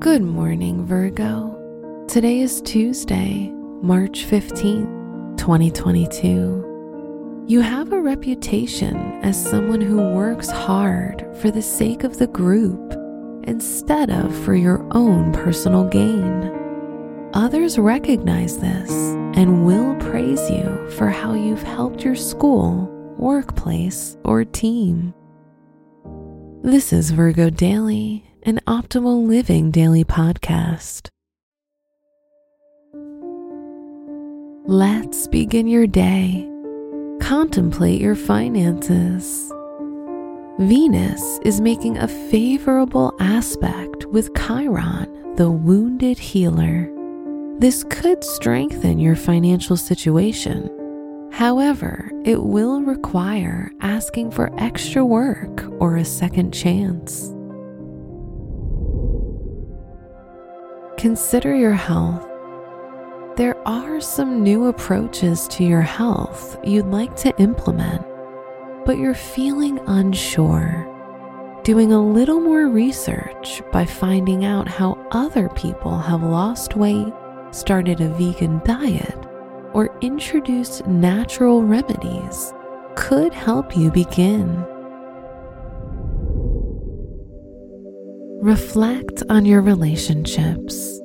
Good morning, Virgo. Today is Tuesday, March 15th, 2022. You have a reputation as someone who works hard for the sake of the group instead of for your own personal gain. Others recognize this and will praise you for how you've helped your school, workplace, or team. This is Virgo Daily an optimal living daily podcast. Let's begin your day. Contemplate your finances. Venus is making a favorable aspect with Chiron, the wounded healer. This could strengthen your financial situation. However, it will require asking for extra work or a second chance. Consider your health. There are some new approaches to your health you'd like to implement, but you're feeling unsure. Doing a little more research by finding out how other people have lost weight, started a vegan diet, or introduced natural remedies could help you begin. Reflect on your relationships.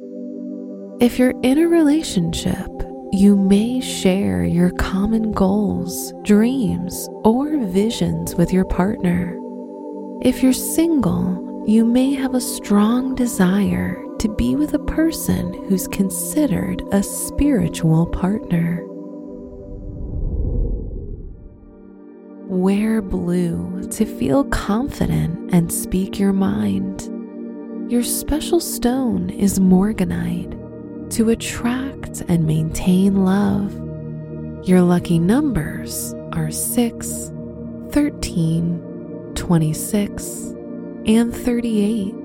If you're in a relationship, you may share your common goals, dreams, or visions with your partner. If you're single, you may have a strong desire to be with a person who's considered a spiritual partner. Wear blue to feel confident and speak your mind. Your special stone is morganite to attract and maintain love. Your lucky numbers are 6, 13, 26, and 38.